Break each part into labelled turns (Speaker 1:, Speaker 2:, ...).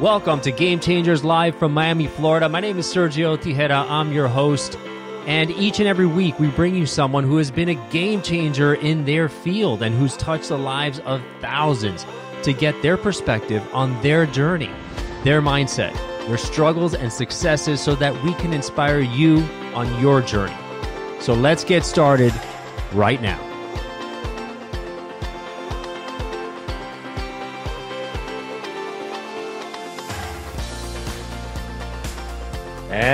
Speaker 1: Welcome to Game Changers Live from Miami, Florida. My name is Sergio Tigera. I'm your host. And each and every week, we bring you someone who has been a game changer in their field and who's touched the lives of thousands to get their perspective on their journey, their mindset, their struggles and successes so that we can inspire you on your journey. So let's get started right now.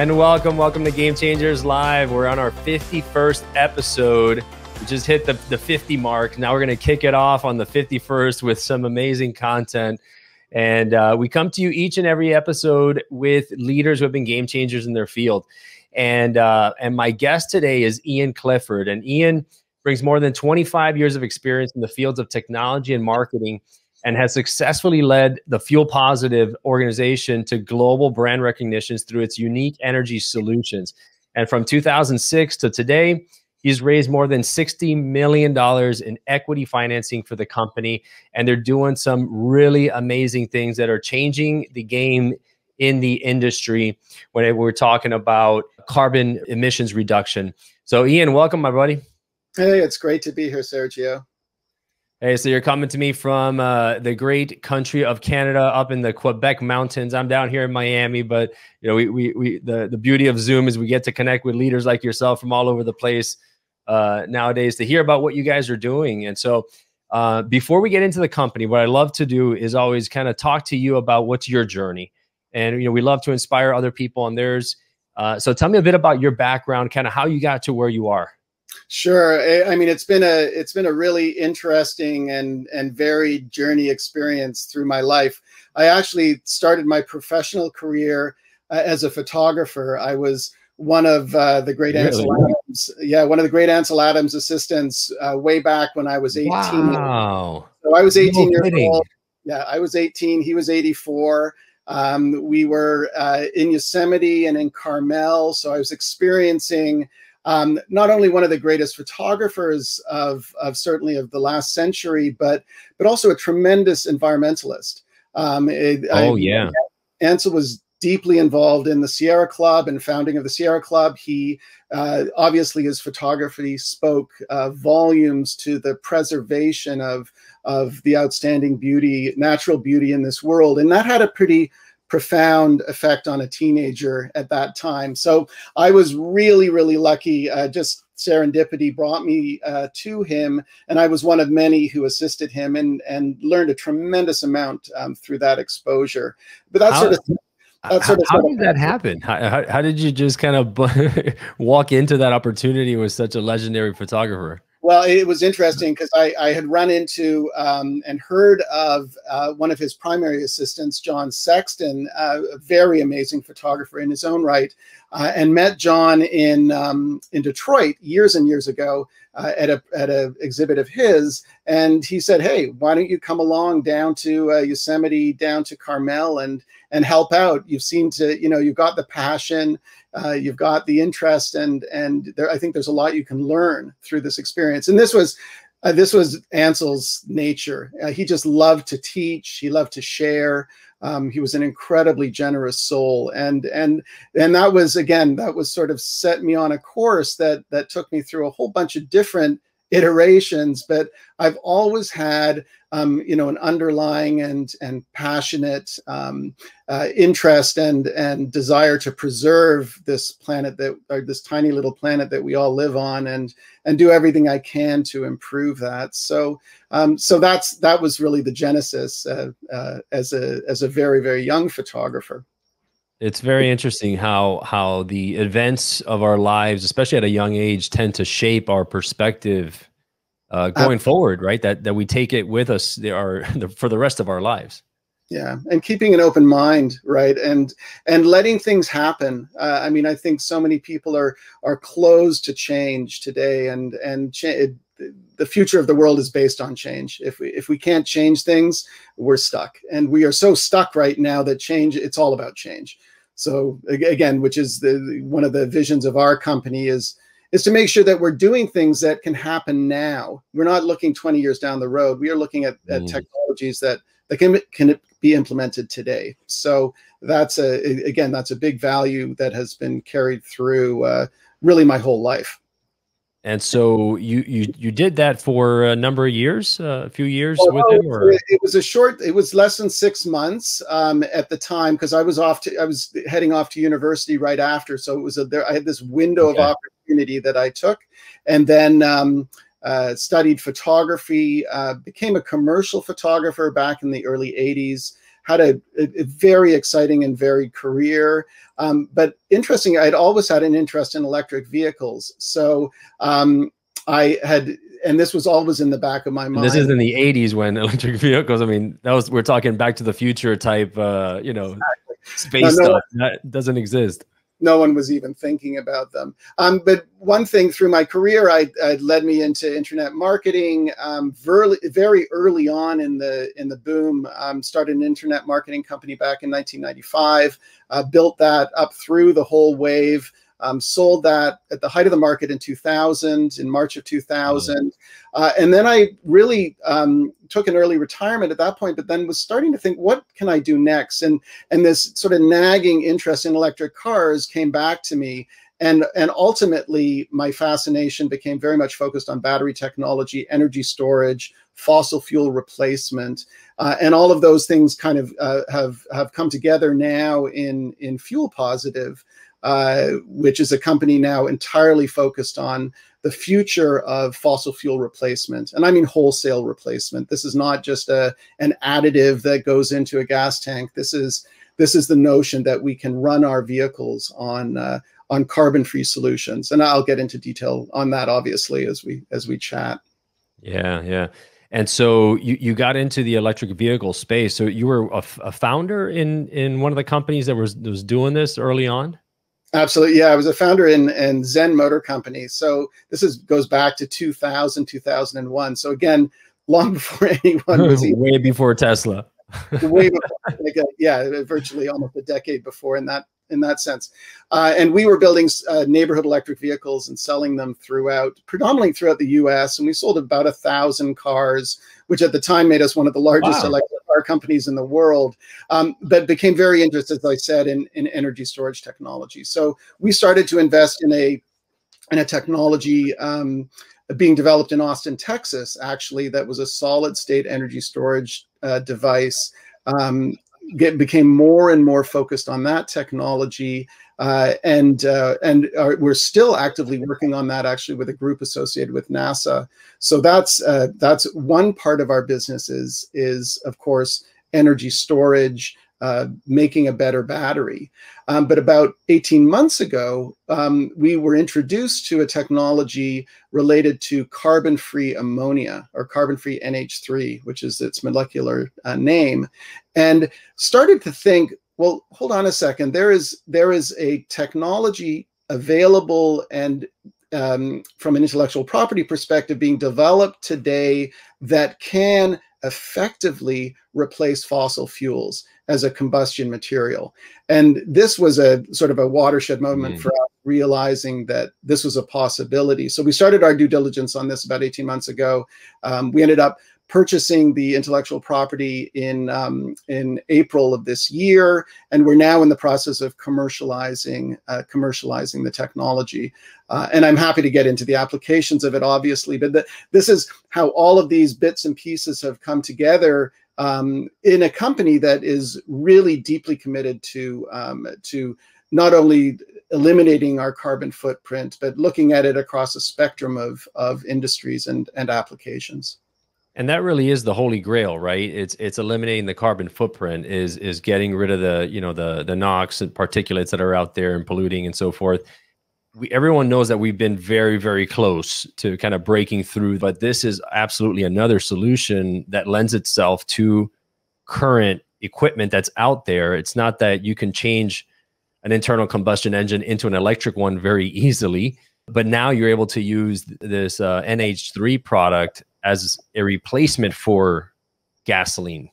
Speaker 1: And welcome, welcome to Game Changers Live. We're on our 51st episode. We just hit the, the 50 mark. Now we're going to kick it off on the 51st with some amazing content. And uh, we come to you each and every episode with leaders who have been game changers in their field. And uh, and my guest today is Ian Clifford. And Ian brings more than 25 years of experience in the fields of technology and marketing and has successfully led the Fuel Positive organization to global brand recognitions through its unique energy solutions. And from 2006 to today, he's raised more than $60 million in equity financing for the company. And they're doing some really amazing things that are changing the game in the industry when we're talking about carbon emissions reduction. So, Ian, welcome, my buddy.
Speaker 2: Hey, it's great to be here, Sergio.
Speaker 1: Hey, so you're coming to me from uh, the great country of Canada, up in the Quebec mountains. I'm down here in Miami, but you know, we we, we the the beauty of Zoom is we get to connect with leaders like yourself from all over the place uh, nowadays to hear about what you guys are doing. And so, uh, before we get into the company, what I love to do is always kind of talk to you about what's your journey, and you know, we love to inspire other people on theirs. Uh, so, tell me a bit about your background, kind of how you got to where you are.
Speaker 2: Sure. I mean, it's been a it's been a really interesting and and varied journey experience through my life. I actually started my professional career uh, as a photographer. I was one of uh, the great really? Ansel Adams, yeah, one of the great Ansel Adams assistants uh, way back when I was 18.
Speaker 1: Wow.
Speaker 2: So I was 18 no years kidding. old. Yeah, I was 18. He was 84. Um, we were uh, in Yosemite and in Carmel, so I was experiencing um, not only one of the greatest photographers of, of certainly of the last century, but but also a tremendous environmentalist. Um,
Speaker 1: it, oh I, yeah,
Speaker 2: Ansel was deeply involved in the Sierra Club and founding of the Sierra Club. He uh, obviously his photography spoke uh, volumes to the preservation of of the outstanding beauty, natural beauty in this world, and that had a pretty profound effect on a teenager at that time. So I was really, really lucky. Uh, just serendipity brought me uh, to him, and I was one of many who assisted him and and learned a tremendous amount um, through that exposure. But that sort of.
Speaker 1: That's how, how did that happen? How, how, how did you just kind of walk into that opportunity with such a legendary photographer?
Speaker 2: Well, it was interesting because I, I, had run into um, and heard of uh, one of his primary assistants, John Sexton, uh, a very amazing photographer in his own right, uh, and met John in um, in Detroit years and years ago uh, at a at a exhibit of his, and he said, "Hey, why don't you come along down to uh, Yosemite, down to Carmel, and and help out? You've seen to you know you've got the passion." uh, you've got the interest, and and there, I think there's a lot you can learn through this experience. And this was uh, this was Ansel's nature. Uh, he just loved to teach. He loved to share. Um, he was an incredibly generous soul, and and and that was again that was sort of set me on a course that that took me through a whole bunch of different iterations. But I've always had um, you know, an underlying and and passionate um, uh, interest and and desire to preserve this planet that or this tiny little planet that we all live on, and and do everything I can to improve that. So um, so that's that was really the genesis uh, uh, as a as a very very young photographer.
Speaker 1: It's very interesting how how the events of our lives, especially at a young age, tend to shape our perspective uh, going forward, right? That that we take it with us our, for the rest of our lives.
Speaker 2: Yeah, and keeping an open mind, right, and and letting things happen. Uh, I mean, I think so many people are are closed to change today, and and cha- it, the future of the world is based on change. If we if we can't change things, we're stuck, and we are so stuck right now that change. It's all about change. So again, which is the one of the visions of our company is is to make sure that we're doing things that can happen now. We're not looking 20 years down the road. We are looking at, at mm. technologies that, that can, can be implemented today. So that's a again that's a big value that has been carried through uh, really my whole life.
Speaker 1: And so you you you did that for a number of years, uh, a few years well, with him, or
Speaker 2: it was a short. It was less than six months um, at the time because I was off to I was heading off to university right after. So it was a there. I had this window okay. of opportunity that I took, and then um, uh, studied photography. Uh, became a commercial photographer back in the early '80s had a, a, very exciting and varied career. Um, but interesting, I'd always had an interest in electric vehicles. So um, I had, and this was always in the back of my mind.
Speaker 1: And this is in the 80s when electric vehicles, I mean, that was, we're talking back to the future type, uh, you know, exactly. space no, no, stuff that doesn't exist
Speaker 2: no one was even thinking about them. Um, but one thing through my career, I, I led me into internet marketing. Um, very, early on in the in the boom, um, started an internet marketing company back in 1995. Uh, built that up through the whole wave. Um, sold that at the height of the market in 2000, in March of 2000. Mm. Uh, and then I really um, took an early retirement at that point, but then was starting to think, what can I do next? And, and this sort of nagging interest in electric cars came back to me. And, and ultimately, my fascination became very much focused on battery technology, energy storage, fossil fuel replacement, uh, and all of those things kind of uh, have have come together now in in Fuel Positive, uh, which is a company now entirely focused on the future of fossil fuel replacement. And I mean wholesale replacement. This is not just a, an additive that goes into a gas tank. This is this is the notion that we can run our vehicles on uh, on carbon-free solutions. And I'll get into detail on that obviously as we as we chat.
Speaker 1: Yeah, yeah. And so you, you got into the electric vehicle space. So you were a, a founder in in one of the companies that was was doing this early on.
Speaker 2: Absolutely. Yeah, I was a founder in, in ZENN Motor Company. So this is goes back to 2000, 2001. So again, long before anyone was
Speaker 1: even, way before Tesla.
Speaker 2: way before, like a, yeah, virtually almost a decade before in that in that sense. Uh, and we were building uh, neighborhood electric vehicles and selling them throughout, predominantly throughout the U.S. And we sold about a thousand cars, which at the time made us one of the largest wow. electric car companies in the world. Um, but became very interested, as I said, in, in energy storage technology. So we started to invest in a in a technology. Um, being developed in Austin, Texas, actually, that was a solid state energy storage uh, device um, get became more and more focused on that technology uh, and uh, and are, we're still actively working on that actually with a group associated with NASA. So that's uh, that's one part of our business is is of course energy storage uh, making a better battery. Um, but about 18 months ago, um, we were introduced to a technology related to carbon free ammonia or carbon free NH3, which is its molecular uh, name, and started to think, well, hold on a second, there is, there is a technology available and um, from an intellectual property perspective being developed today that can effectively replace fossil fuels as a combustion material. And this was a sort of a watershed moment mm. for us realizing that this was a possibility. So we started our due diligence on this about 18 months ago. Um, we ended up purchasing the intellectual property in um, in April of this year, and we're now in the process of commercializing uh, commercializing the technology. Uh, and I'm happy to get into the applications of it, obviously. But the, this is how all of these bits and pieces have come together um, in a company that is really deeply committed to um, to not only eliminating our carbon footprint, but looking at it across a spectrum of of industries and and applications.
Speaker 1: And that really is the holy grail, right? It's it's eliminating the carbon footprint, is is getting rid of the you know the the NOx and particulates that are out there and polluting and so forth we, everyone knows that we've been very, very close to kind of breaking through, but this is absolutely another solution that lends itself to current equipment that's out there. It's not that you can change an internal combustion engine into an electric one very easily, but now you're able to use this uh, NH3 product as a replacement for gasoline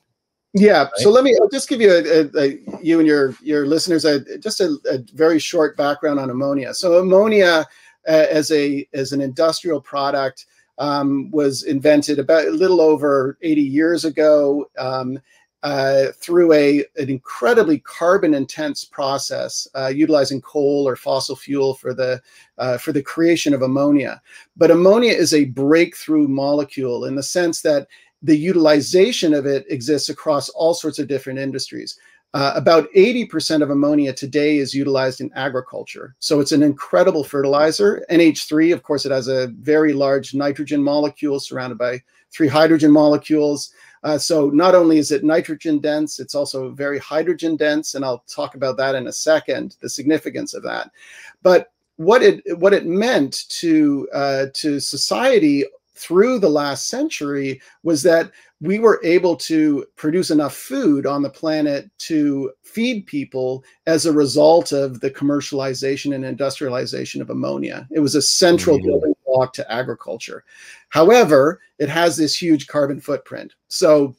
Speaker 2: yeah. Right? So let me I'll just give you a, a, a, you and your your listeners a, just a, a, very short background on ammonia. So ammonia uh, as a as an industrial product um, was invented about a little over 80 years ago. Um, uh, through a an incredibly carbon intense process, uh, utilizing coal or fossil fuel for the uh, for the creation of ammonia. But ammonia is a breakthrough molecule in the sense that the utilization of it exists across all sorts of different industries. Uh, about 80% of ammonia today is utilized in agriculture. So it's an incredible fertilizer. NH3, of course, it has a very large nitrogen molecule surrounded by three hydrogen molecules. Uh, so not only is it nitrogen dense, it's also very hydrogen dense, and I'll talk about that in a second, the significance of that. But what it what it meant to uh, to society through the last century was that we were able to produce enough food on the planet to feed people as a result of the commercialization and industrialization of ammonia. It was a central mm -hmm. building block to agriculture. However, it has this huge carbon footprint. So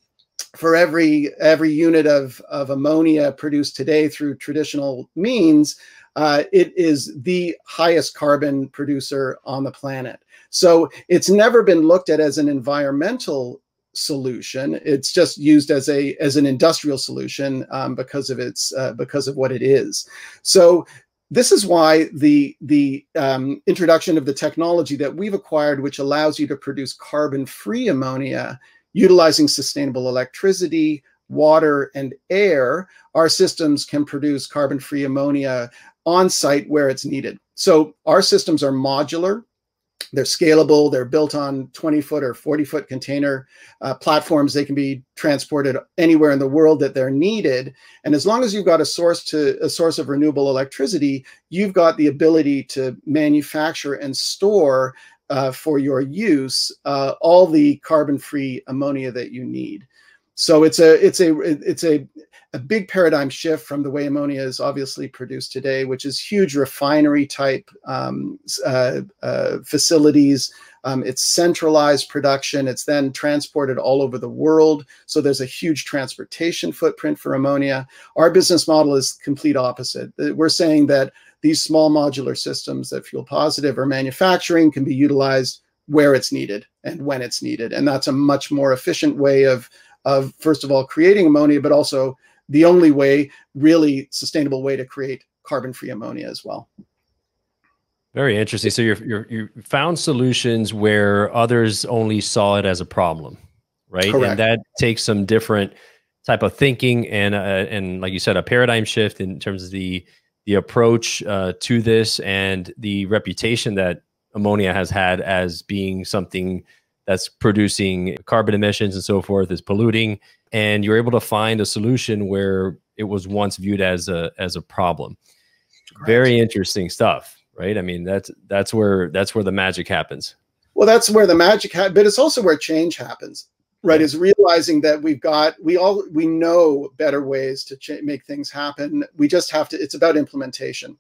Speaker 2: for every every unit of, of ammonia produced today through traditional means, uh, it is the highest carbon producer on the planet. So it's never been looked at as an environmental solution. It's just used as a as an industrial solution um, because of its uh, because of what it is. So this is why the the um, introduction of the technology that we've acquired, which allows you to produce carbon-free ammonia utilizing sustainable electricity, water, and air, our systems can produce carbon-free ammonia on site where it's needed. So our systems are modular. They're scalable. They're built on 20 foot or 40 foot container uh, platforms. They can be transported anywhere in the world that they're needed. And as long as you've got a source to a source of renewable electricity, you've got the ability to manufacture and store uh, for your use uh, all the carbon-free ammonia that you need. So it's a it's a it's a a big paradigm shift from the way ammonia is obviously produced today, which is huge refinery type um, uh, uh, facilities. Um, it's centralized production. It's then transported all over the world. So there's a huge transportation footprint for ammonia. Our business model is complete opposite. Uh, we're saying that these small modular systems that fuel positive are manufacturing can be utilized where it's needed and when it's needed. And that's a much more efficient way of, of first of all, creating ammonia, but also the only way, really sustainable way to create carbon-free ammonia as well.
Speaker 1: Very interesting. So you're, you're you found solutions where others only saw it as a problem, right? Correct. And that takes some different type of thinking and uh, and like you said, a paradigm shift in terms of the the approach uh, to this and the reputation that ammonia has had as being something that's producing carbon emissions and so forth, is polluting and you're able to find a solution where it was once viewed as a as a problem. Very interesting stuff, right? I mean, that's that's where that's where the magic happens.
Speaker 2: Well, that's where the magic happens, but it's also where change happens, right? Is realizing that we've got we all we know better ways to make things happen. We just have to. It's about implementation.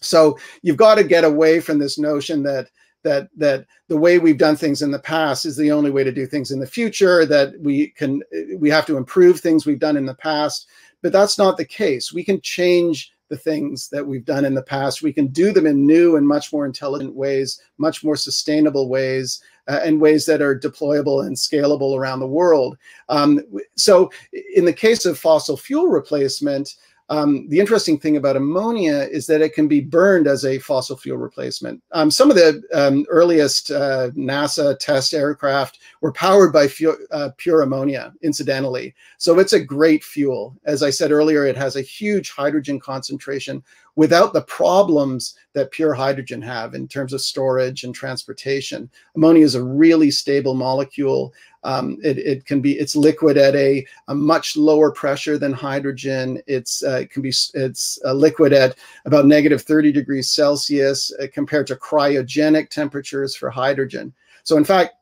Speaker 2: So you've got to get away from this notion that that that the way we've done things in the past is the only way to do things in the future that we can we have to improve things we've done in the past. But that's not the case. We can change the things that we've done in the past. We can do them in new and much more intelligent ways much more sustainable ways uh, and ways that are deployable and scalable around the world. Um, so in the case of fossil fuel replacement um, the interesting thing about ammonia is that it can be burned as a fossil fuel replacement. Um, some of the um, earliest uh, NASA test aircraft were powered by uh, pure ammonia, incidentally. So it's a great fuel. As I said earlier, it has a huge hydrogen concentration without the problems that pure hydrogen have in terms of storage and transportation. Ammonia is a really stable molecule. Um, it, it, can be it's liquid at a, a much lower pressure than hydrogen. It's uh, it can be it's a liquid at about negative 30 degrees Celsius uh, compared to cryogenic temperatures for hydrogen. So in fact,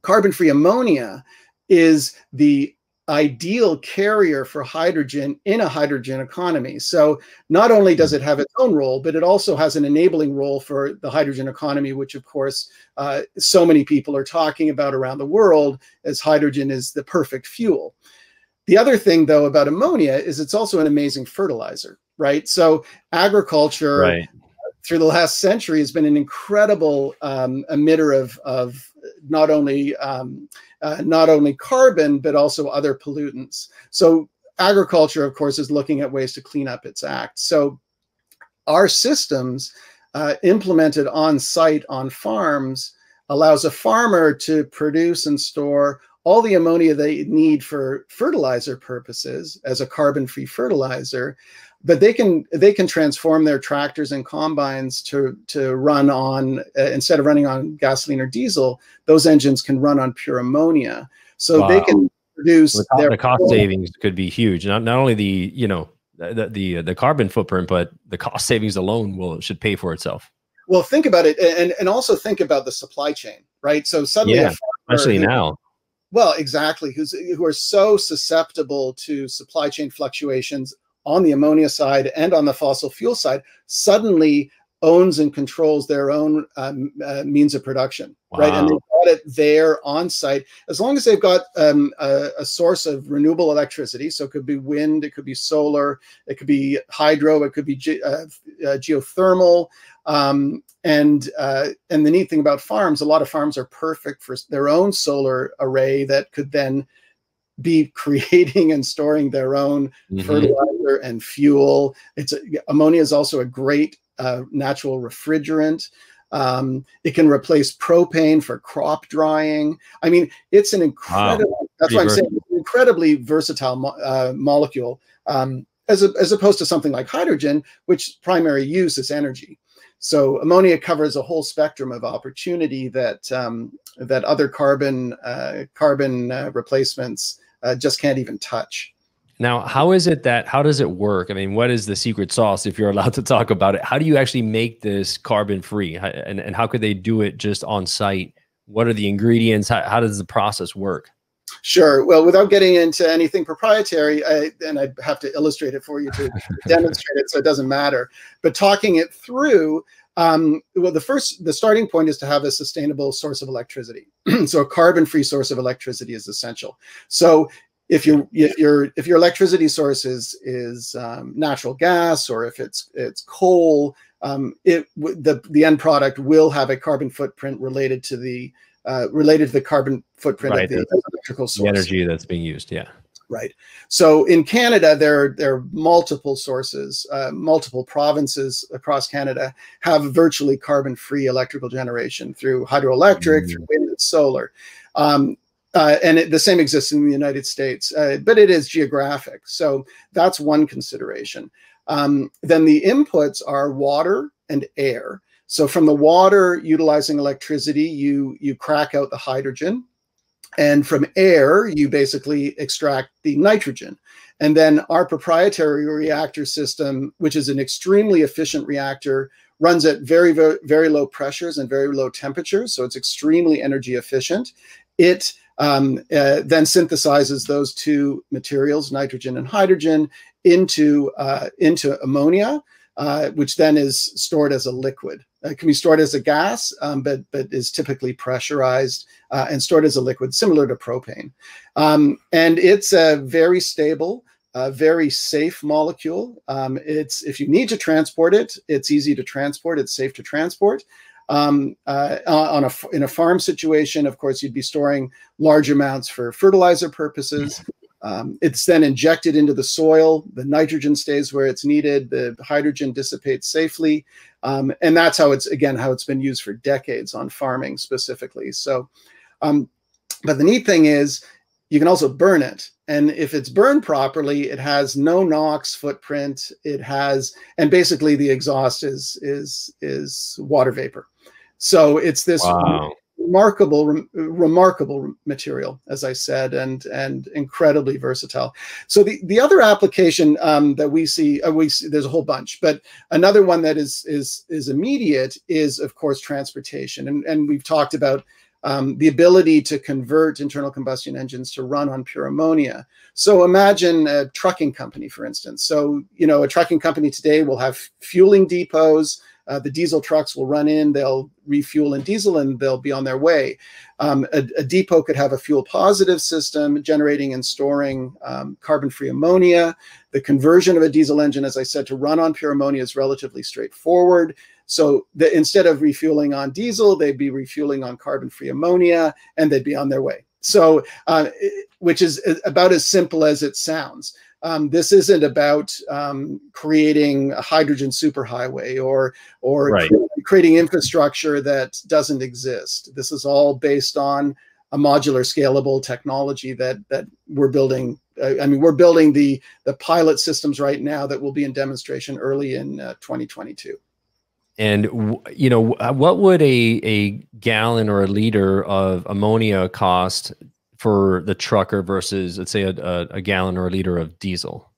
Speaker 2: carbon-free ammonia is the ideal carrier for hydrogen in a hydrogen economy. So not only does it have its own role, but it also has an enabling role for the hydrogen economy, which of course uh, so many people are talking about around the world as hydrogen is the perfect fuel. The other thing though about ammonia is it's also an amazing fertilizer, right? So agriculture, right through the last century has been an incredible um, emitter of, of not only um, uh, not only carbon but also other pollutants. So agriculture, of course, is looking at ways to clean up its act. So our systems uh, implemented on site on farms allows a farmer to produce and store all the ammonia they need for fertilizer purposes as a carbon-free fertilizer but they can they can transform their tractors and combines to to run on uh, instead of running on gasoline or diesel those engines can run on pure ammonia. So wow. they can produce
Speaker 1: the, cost, the cost savings could be huge. Not not only the you know the, the the carbon footprint but the cost savings alone will should pay for itself.
Speaker 2: Well think about it and and also think about the supply chain right? So suddenly
Speaker 1: yeah, especially now.
Speaker 2: Well exactly who's who are so susceptible to supply chain fluctuations on the ammonia side and on the fossil fuel side suddenly owns and controls their own um, uh, means of production, wow. right? And they've got it there on site as long as they've got um, a, a, source of renewable electricity. So it could be wind, it could be solar, it could be hydro, it could be ge- uh, uh, geothermal. Um, and uh, and the neat thing about farms, a lot of farms are perfect for their own solar array that could then be creating and storing their own mm-hmm. fertilizer and fuel. It's a, ammonia is also a great uh, natural refrigerant. Um, it can replace propane for crop drying. I mean, it's an incredible. Wow. That's why I'm saying incredibly versatile mo- uh, molecule, um, as a, as opposed to something like hydrogen, which primary use is energy. So ammonia covers a whole spectrum of opportunity that um, that other carbon uh, carbon uh, replacements uh, just can't even touch.
Speaker 1: Now, how is it that how does it work? I mean, what is the secret sauce if you're allowed to talk about it? How do you actually make this carbon free? And, and how could they do it just on site? What are the ingredients? How, how does the process work?
Speaker 2: Sure. Well, without getting into anything proprietary, I, and I have to illustrate it for you to demonstrate it, so it doesn't matter. But talking it through, um, well, the first, the starting point is to have a sustainable source of electricity. so a carbon-free source of electricity is essential. So if your if your if your electricity source is is um, natural gas or if it's it's coal, um, it the the end product will have a carbon footprint related to the uh, related to the carbon footprint right. of the, electrical source.
Speaker 1: The energy that's being used, yeah.
Speaker 2: Right. So in Canada, there, there are multiple sources, uh, multiple provinces across Canada have virtually carbon-free electrical generation through hydroelectric, mm. through wind and solar. Um, uh, and it, the same exists in the United States, uh, but it is geographic. So that's one consideration. Um, then the inputs are water and air. So from the water utilizing electricity, you you crack out the hydrogen, and from air you basically extract the nitrogen. And then our proprietary reactor system, which is an extremely efficient reactor, runs at very very very low pressures and very low temperatures. So it's extremely energy efficient. It um, uh, then synthesizes those two materials, nitrogen and hydrogen, into uh, into ammonia, uh, which then is stored as a liquid. It can be stored as a gas, um, but but is typically pressurized uh, and stored as a liquid, similar to propane. Um, and it's a very stable, uh, very safe molecule. Um, it's if you need to transport it, it's easy to transport. It's safe to transport. Um, uh, on a in a farm situation, of course, you'd be storing large amounts for fertilizer purposes. Um, it's then injected into the soil. The nitrogen stays where it's needed. The hydrogen dissipates safely, um, and that's how it's again how it's been used for decades on farming specifically. So, um, but the neat thing is you can also burn it. And if it's burned properly, it has no NOx footprint. It has, and basically the exhaust is is is water vapor. So it's this wow. Remarkable, re remarkable material, as I said, and and incredibly versatile. So the the other application um, that we see, uh, we see, there's a whole bunch, but another one that is is is immediate is of course transportation, and and we've talked about. Um, the ability to convert internal combustion engines to run on pure ammonia. So imagine a trucking company, for instance. So, you know, a trucking company today will have fueling depots, uh, the diesel trucks will run in, they'll refuel in diesel, and they'll be on their way. Um, a, a, depot could have a fuel positive system generating and storing um, carbon free ammonia. The conversion of a diesel engine, as I said, to run on pure ammonia is relatively straightforward. So the, instead of refueling on diesel, they'd be refueling on carbon-free ammonia, and they'd be on their way. So, uh, which is about as simple as it sounds. Um, this isn't about um, creating a hydrogen superhighway or or
Speaker 1: right.
Speaker 2: cre- creating infrastructure that doesn't exist. This is all based on a modular, scalable technology that that we're building. Uh, I mean, we're building the the pilot systems right now that will be in demonstration early in uh, 2022.
Speaker 1: And you know, what would a a gallon or a liter of ammonia cost for the trucker versus let's say a, a, gallon or a liter of diesel?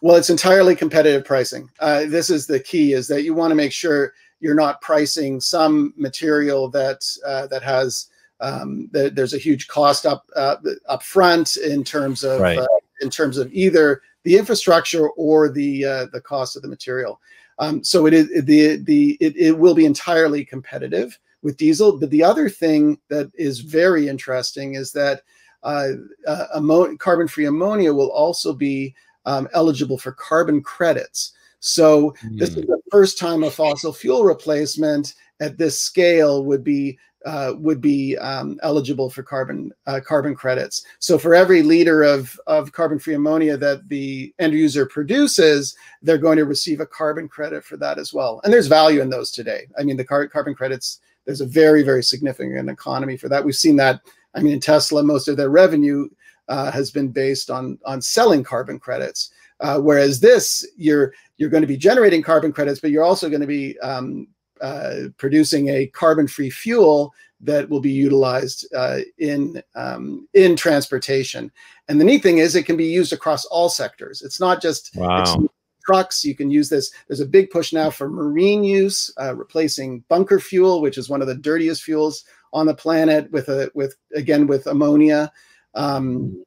Speaker 2: Well, it's entirely competitive pricing. Uh, this is the key: is that you want to make sure you're not pricing some material that uh, that has um, the, there's a huge cost up uh, up front in terms of
Speaker 1: right.
Speaker 2: uh, in terms of either the infrastructure or the uh, the cost of the material. Um, so it is the the it, it will be entirely competitive with diesel. But the other thing that is very interesting is that uh, uh, carbon-free ammonia will also be um, eligible for carbon credits. So mm. this is the first time a fossil fuel replacement at this scale would be uh, would be um, eligible for carbon uh, carbon credits. So for every liter of of carbon-free ammonia that the end user produces, they're going to receive a carbon credit for that as well. And there's value in those today. I mean, the car- carbon credits. There's a very very significant economy for that. We've seen that I mean, in Tesla, most of their revenue uh, has been based on on selling carbon credits. Uh, whereas this, you're you're going to be generating carbon credits, but you're also going to be um, uh, producing a carbon-free fuel that will be utilized uh, in um, in transportation. And the neat thing is, it can be used across all sectors. It's not just
Speaker 1: wow.
Speaker 2: trucks. You can use this. There's a big push now for marine use, uh, replacing bunker fuel, which is one of the dirtiest fuels on the planet with a with again with ammonia. Um,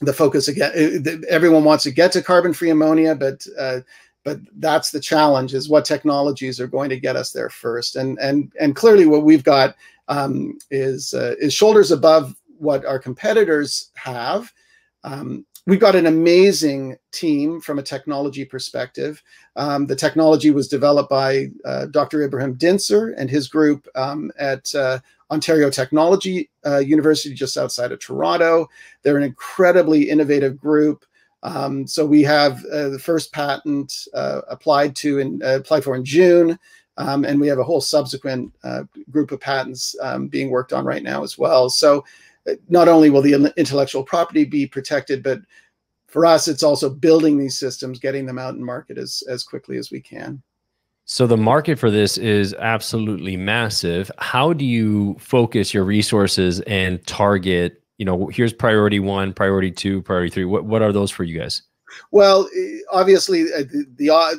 Speaker 2: the focus again, uh, everyone wants to get to carbon-free ammonia, but uh, but that's the challenge: is what technologies are going to get us there first. And and and clearly, what we've got um, is uh, is shoulders above what our competitors have. Um, we've got an amazing team from a technology perspective. Um, the technology was developed by uh, Dr. Ibrahim Dincer and his group um, at uh, Ontario Technology uh, University, just outside of Toronto. They're an incredibly innovative group. Um, so we have uh, the first patent uh, applied to and uh, applied for in June. Um, and we have a whole subsequent group of patents um, being worked on right now as well. So not only will the intellectual property be protected, but for us, it's also building these systems, getting them out in market as, as quickly as we can.
Speaker 1: So the market for this is absolutely massive. How do you focus your resources and target, you know, here's priority one, priority two, priority three. What, what are those for you guys?
Speaker 2: Well, obviously, uh, the, the uh,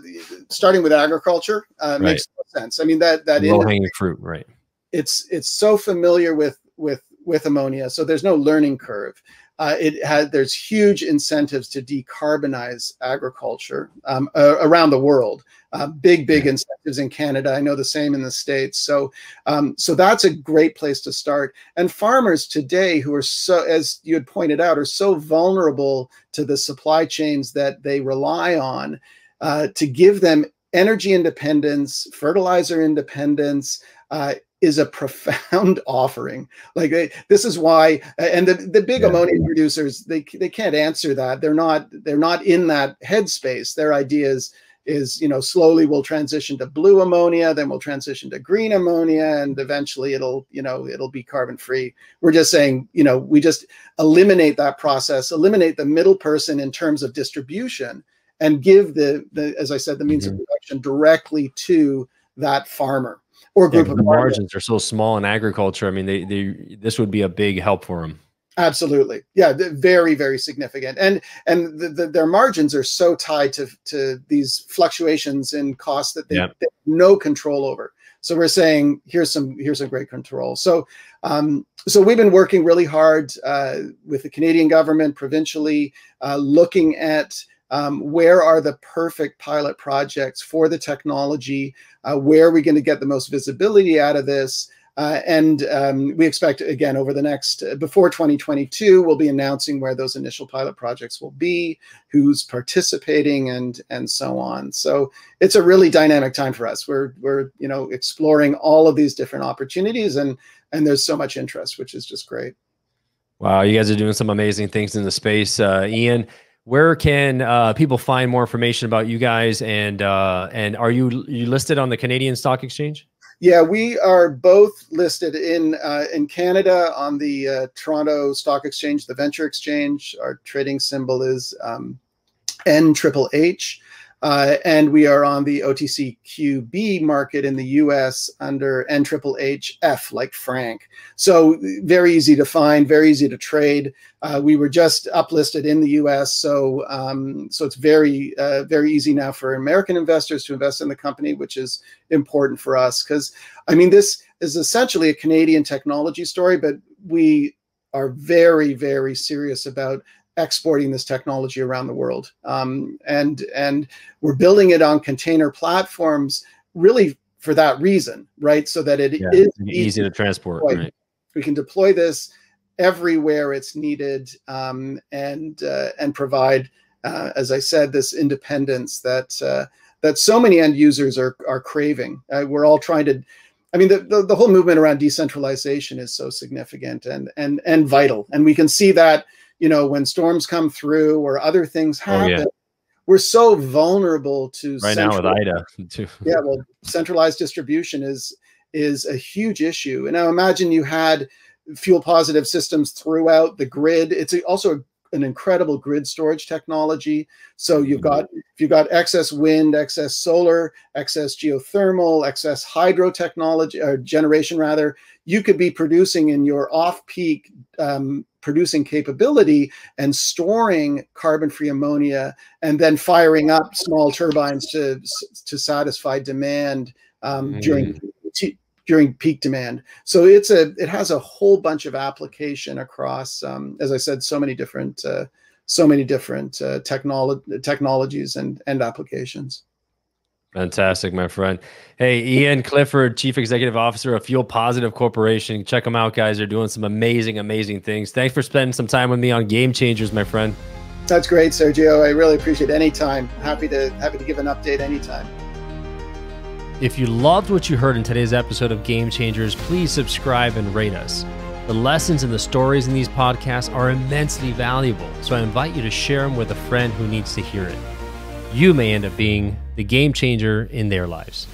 Speaker 2: starting with agriculture uh, right. makes sense. I mean that that
Speaker 1: low hanging fruit, right?
Speaker 2: It's it's so familiar with with with ammonia, so there's no learning curve. Uh, it had there's huge incentives to decarbonize agriculture um, uh, around the world. Uh, big, big incentives in Canada. I know the same in the states. So, um, so that's a great place to start. And farmers today, who are so, as you had pointed out, are so vulnerable to the supply chains that they rely on, uh, to give them energy independence, fertilizer independence, uh, is a profound offering. Like they, this is why, and the, the big yeah. ammonia producers they they can't answer that. They're not they're not in that headspace. Their ideas is you know slowly we'll transition to blue ammonia, then we'll transition to green ammonia, and eventually it'll you know it'll be carbon free. We're just saying you know we just eliminate that process, eliminate the middle person in terms of distribution, and give the the as I said the means mm-hmm. of production directly to that farmer or group
Speaker 1: yeah,
Speaker 2: of
Speaker 1: the margins are so small in agriculture. I mean, they they this would be a big help for them.
Speaker 2: Absolutely, yeah, very very significant, and and the, the, their margins are so tied to to these fluctuations in costs that they, they have no control over. So we're saying here's some here's some great control. So um, so we've been working really hard uh, with the Canadian government provincially, uh, looking at um, where are the perfect pilot projects for the technology? Uh, where are we going to get the most visibility out of this? Uh, and um, we expect, again, over the next, uh, before 2022, we'll be announcing where those initial pilot projects will be, who's participating, and and so on. So it's a really dynamic time for us. We're we're you know exploring all of these different opportunities, and and there's so much interest, which is just great.
Speaker 1: Wow, you guys are doing some amazing things in the space, uh, Ian. Where can uh, people find more information about you guys, and uh, and are you you listed on the Canadian Stock Exchange?
Speaker 2: Yeah, we are both listed in uh, in Canada on the uh, Toronto Stock Exchange, the Venture Exchange. Our trading symbol is um, N triple H. Uh, and we are on the OTCQB market in the US under NHHF, like Frank. So very easy to find, very easy to trade. Uh, we were just uplisted in the US, so um, so it's very uh, very easy now for American investors to invest in the company, which is important for us because I mean this is essentially a Canadian technology story, but we are very very serious about exporting this technology around the world. Um, and and we're building it on container platforms really for that reason, right? So that it yeah, is
Speaker 1: easy, easy, to transport. Right.
Speaker 2: We can deploy this everywhere it's needed um, and uh, and provide, uh, as I said, this independence that uh, that so many end users are are craving. Uh, we're all trying to. I mean, the, the, the whole movement around decentralization is so significant and and and vital, and we can see that you know, when storms come through or other things happen, oh, yeah. we're so vulnerable to
Speaker 1: right now with Ida too.
Speaker 2: yeah, well, centralized distribution is is a huge issue. And now imagine you had fuel positive systems throughout the grid. It's also an incredible grid storage technology. So you've got if you've got excess wind, excess solar, excess geothermal, excess hydro technology or generation rather, you could be producing in your off-peak um, producing capability and storing carbon-free ammonia and then firing up small turbines to to satisfy demand um, mm. during during peak demand. So it's a it has a whole bunch of application across, um, as I said, so many different uh, so many different uh, technology technologies and and applications.
Speaker 1: Fantastic, my friend. Hey, Ian Clifford, Chief Executive Officer of Fuel Positive Corporation. Check them out, guys. They're doing some amazing, amazing things. Thanks for spending some time with me on Game Changers, my friend.
Speaker 2: That's great, Sergio. I really appreciate any time. Happy to happy to give an update anytime.
Speaker 1: If you loved what you heard in today's episode of Game Changers, please subscribe and rate us. The lessons and the stories in these podcasts are immensely valuable, so I invite you to share them with a friend who needs to hear it you may end up being the game changer in their lives.